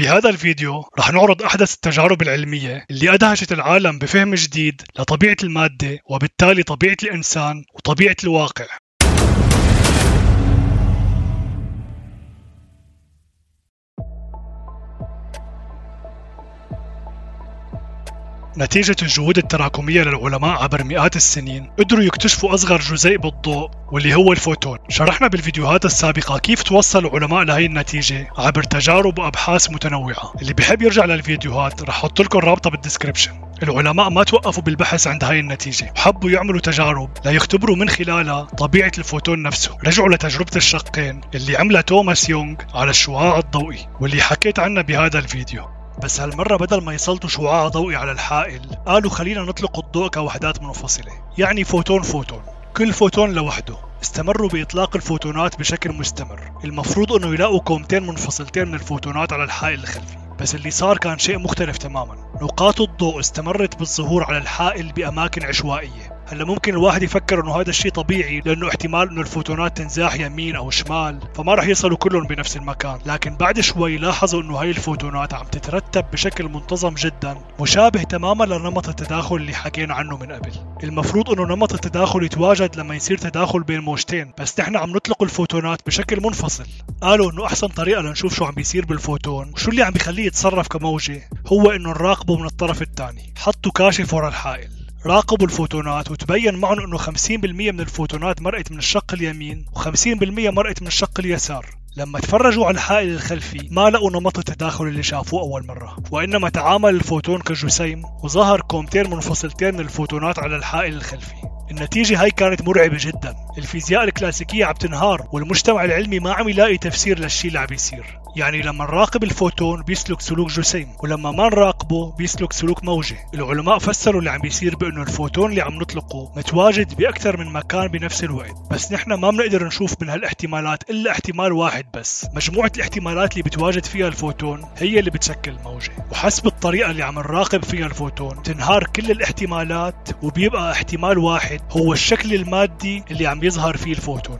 بهذا الفيديو رح نعرض أحدث التجارب العلمية اللي أدهشت العالم بفهم جديد لطبيعة المادة وبالتالي طبيعة الإنسان وطبيعة الواقع. نتيجة الجهود التراكمية للعلماء عبر مئات السنين قدروا يكتشفوا أصغر جزيء بالضوء واللي هو الفوتون. شرحنا بالفيديوهات السابقة كيف توصل العلماء لهي النتيجة عبر تجارب وأبحاث متنوعة. اللي بحب يرجع للفيديوهات رح أحط لكم رابطة بال description العلماء ما توقفوا بالبحث عند هاي النتيجة وحبوا يعملوا تجارب ليختبروا من خلالها طبيعة الفوتون نفسه. رجعوا لتجربة الشقين اللي عملها توماس يونغ على الشعاع الضوئي واللي حكيت عنها بهذا الفيديو. بس هالمرة بدل ما يسلطوا شعاع ضوئي على الحائل قالوا خلينا نطلق الضوء كوحدات منفصلة يعني فوتون فوتون. كل فوتون لوحده. استمروا بإطلاق الفوتونات بشكل مستمر. المفروض أنه يلاقوا كومتين منفصلتين من الفوتونات على الحائل الخلفي. بس اللي صار كان شيء مختلف تماما. نقاط الضوء استمرت بالظهور على الحائل بأماكن عشوائية. هلا ممكن الواحد يفكر إنه هذا الشيء طبيعي لأنه احتمال إنه الفوتونات تنزاح يمين أو شمال فما راح يصلوا كلهم بنفس المكان. لكن بعد شوي لاحظوا إنه هاي الفوتونات عم تترتب بشكل منتظم جدا مشابه تماما لنمط التداخل اللي حكينا عنه من قبل. المفروض إنه نمط التداخل يتواجد لما يصير تداخل بين موجتين بس نحن عم نطلق الفوتونات بشكل منفصل. قالوا إنه أحسن طريقة لنشوف شو عم بيصير بالفوتون وشو اللي عم بيخليه يتصرف كموجة هو إنه نراقبه من الطرف الثاني. حطوا كاشف ورا الحائل. راقبوا الفوتونات وتبين معهم إنه 50% من الفوتونات مرقت من الشق اليمين و50% مرقت من الشق اليسار. لما تفرجوا على الحائل الخلفي ما لقوا نمط التداخل اللي شافوه أول مرة وإنما تعامل الفوتون كجسيم وظهر كومتين منفصلتين من الفوتونات على الحائل الخلفي. النتيجة هاي كانت مرعبة جدا. الفيزياء الكلاسيكية عم تنهار والمجتمع العلمي ما عم يلاقي تفسير للشيء اللي عم بيصير يعني لما نراقب الفوتون بيسلك سلوك جسيم ولما ما نراقبه بيسلك سلوك موجة العلماء فسروا اللي عم بيصير بأنه الفوتون اللي عم نطلقه متواجد بأكثر من مكان بنفس الوقت. بس نحن ما بنقدر نشوف من هالاحتمالات إلا احتمال واحد بس. مجموعة الاحتمالات اللي بتواجد فيها الفوتون هي اللي بتشكل موجة وحسب الطريقة اللي عم نراقب فيها الفوتون تنهار كل الاحتمالات وبيبقى احتمال واحد هو الشكل المادي اللي عم يظهر فيه الفوتون.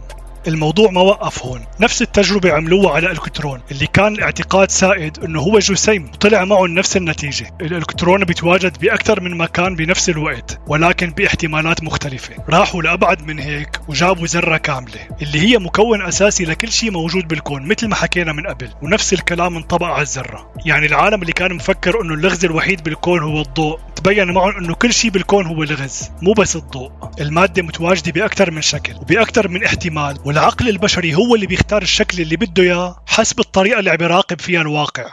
الموضوع ما وقف هون. نفس التجربة عملوها على الكترون اللي كان الاعتقاد سائد إنه هو جسيم وطلع معه نفس النتيجة. الألكترون بيتواجد بأكثر من مكان بنفس الوقت ولكن بإحتمالات مختلفة. راحوا لأبعد من هيك وجابوا ذرة كاملة اللي هي مكون أساسي لكل شيء موجود بالكون مثل ما حكينا من قبل ونفس الكلام انطبق على الذرة. يعني العالم اللي كان مفكر إنه اللغز الوحيد بالكون هو الضوء تبين معهم إنه كل شيء بالكون هو لغز مو بس الضوء. المادة متواجدة بأكثر من شكل وبأكثر من احتمال والعقل البشري هو اللي بيختار الشكل اللي بده إياه حسب الطريقة اللي عم يراقب فيها الواقع.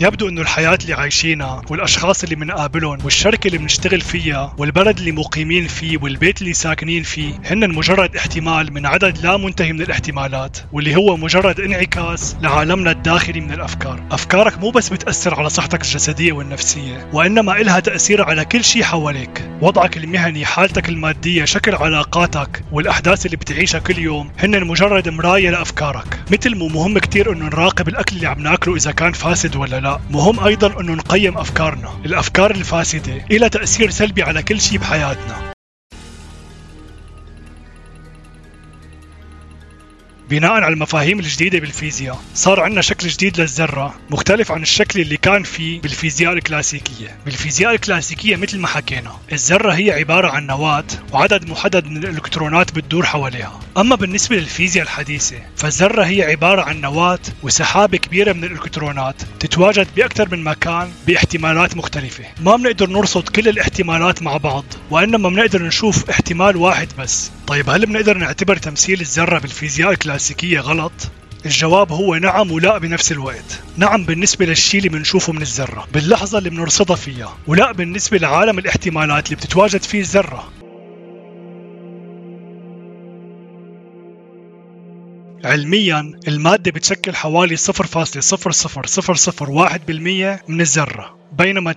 يبدو إنه الحياة اللي عايشينها والأشخاص اللي بنقابلهم والشركة اللي بنشتغل فيها والبلد اللي مقيمين فيه والبيت اللي ساكنين فيه هن مجرد احتمال من عدد لا منتهي من الاحتمالات واللي هو مجرد انعكاس لعالمنا الداخلي من الأفكار. أفكارك مو بس بتأثر على صحتك الجسدية والنفسية وإنما إلها تأثير على كل شيء حواليك. وضعك المهني حالتك المادية شكل علاقاتك والأحداث اللي بتعيشها كل يوم هن مجرد مراية لأفكارك. مثل مو مهم كتير إنه نراقب الأكل اللي عم ناكله إذا كان فاسد ولا لا مهم أيضا انه نقيم أفكارنا الأفكار الفاسدة إلى تأثير سلبي على كل شيء بحياتنا. بناء على المفاهيم الجديدة بالفيزياء صار عندنا شكل جديد للذرة مختلف عن الشكل اللي كان فيه بالفيزياء الكلاسيكية. بالفيزياء الكلاسيكية مثل ما حكينا الذرة هي عبارة عن نواة وعدد محدد من الإلكترونات بتدور حواليها. أما بالنسبة للفيزياء الحديثة فالذرة هي عبارة عن نواة وسحابة كبيرة من الإلكترونات تتواجد بأكثر من مكان باحتمالات مختلفة. ما بنقدر نرصد كل الاحتمالات مع بعض وإنما بنقدر نشوف احتمال واحد بس. طيب هل بنقدر نعتبر تمثيل الذرة بالفيزياء الكلاسيكية غلط؟ الجواب هو نعم ولا بنفس الوقت. نعم بالنسبة للشيء اللي بنشوفه من الذرة باللحظة اللي بنرصدها فيها ولا بالنسبة لعالم الاحتمالات اللي بتتواجد فيه الذرة. علميا المادة بتشكل حوالي 0.0001% من الذرة. بينما 99.9999%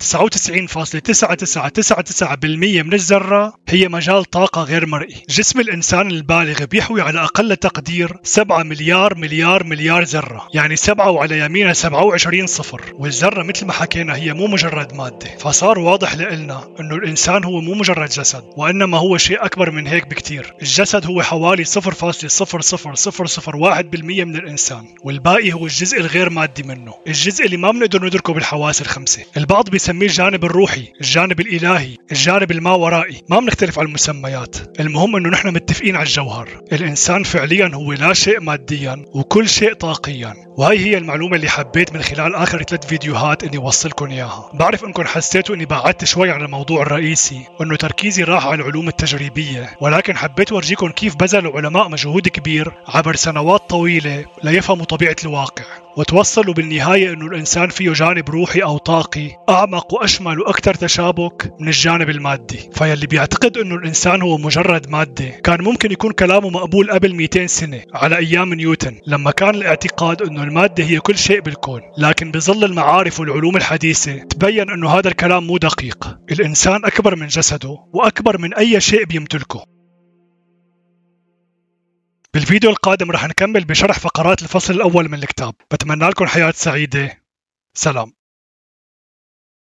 من الذرة هي مجال طاقة غير مرئي. جسم الإنسان البالغ بيحوي على أقل تقدير 7 مليار مليار مليار ذرة يعني 7 وعلى يمينها 27 صفر. والذرة مثل ما حكينا هي مو مجرد مادة. فصار واضح لنا أنه الإنسان هو مو مجرد جسد وإنما هو شيء أكبر من هيك بكتير. الجسد هو حوالي 0.0001% من الإنسان والباقي هو الجزء الغير مادي منه. الجزء اللي ما بنقدر ندركه بالحواس الخمسة. البعض بيسميه الجانب الروحي الجانب الإلهي الجانب الماورائي ما بنختلف على المسميات. المهم إنه نحن متفقين على الجوهر. الإنسان فعليا هو لا شيء ماديا وكل شيء طاقيا. وهي هي المعلومة اللي حبيت من خلال آخر ثلاث فيديوهات إني وصلكم إياها. بعرف إنكم حسيتوا إني بعدت شوي عن الموضوع الرئيسي وإنه تركيزي راح على العلوم التجريبية. ولكن حبيت أورجيكم كيف بذلوا علماء مجهود كبير عبر سنوات طويلة ليفهموا طبيعة الواقع. وتوصلوا بالنهاية أنه الإنسان فيه جانب روحي أو طاقي أعمق وأشمل وأكثر تشابك من الجانب المادي. فيلي بيعتقد أنه الإنسان هو مجرد مادة. كان ممكن يكون كلامه مقبول قبل 200 سنة على أيام نيوتن لما كان الاعتقاد أنه المادة هي كل شيء بالكون. لكن بظل المعارف والعلوم الحديثة تبين أنه هذا الكلام مو دقيق. الإنسان أكبر من جسده وأكبر من أي شيء بيمتلكه. بالفيديو القادم رح نكمل بشرح فقرات الفصل الأول من الكتاب. بتمنى لكم حياة سعيدة. سلام.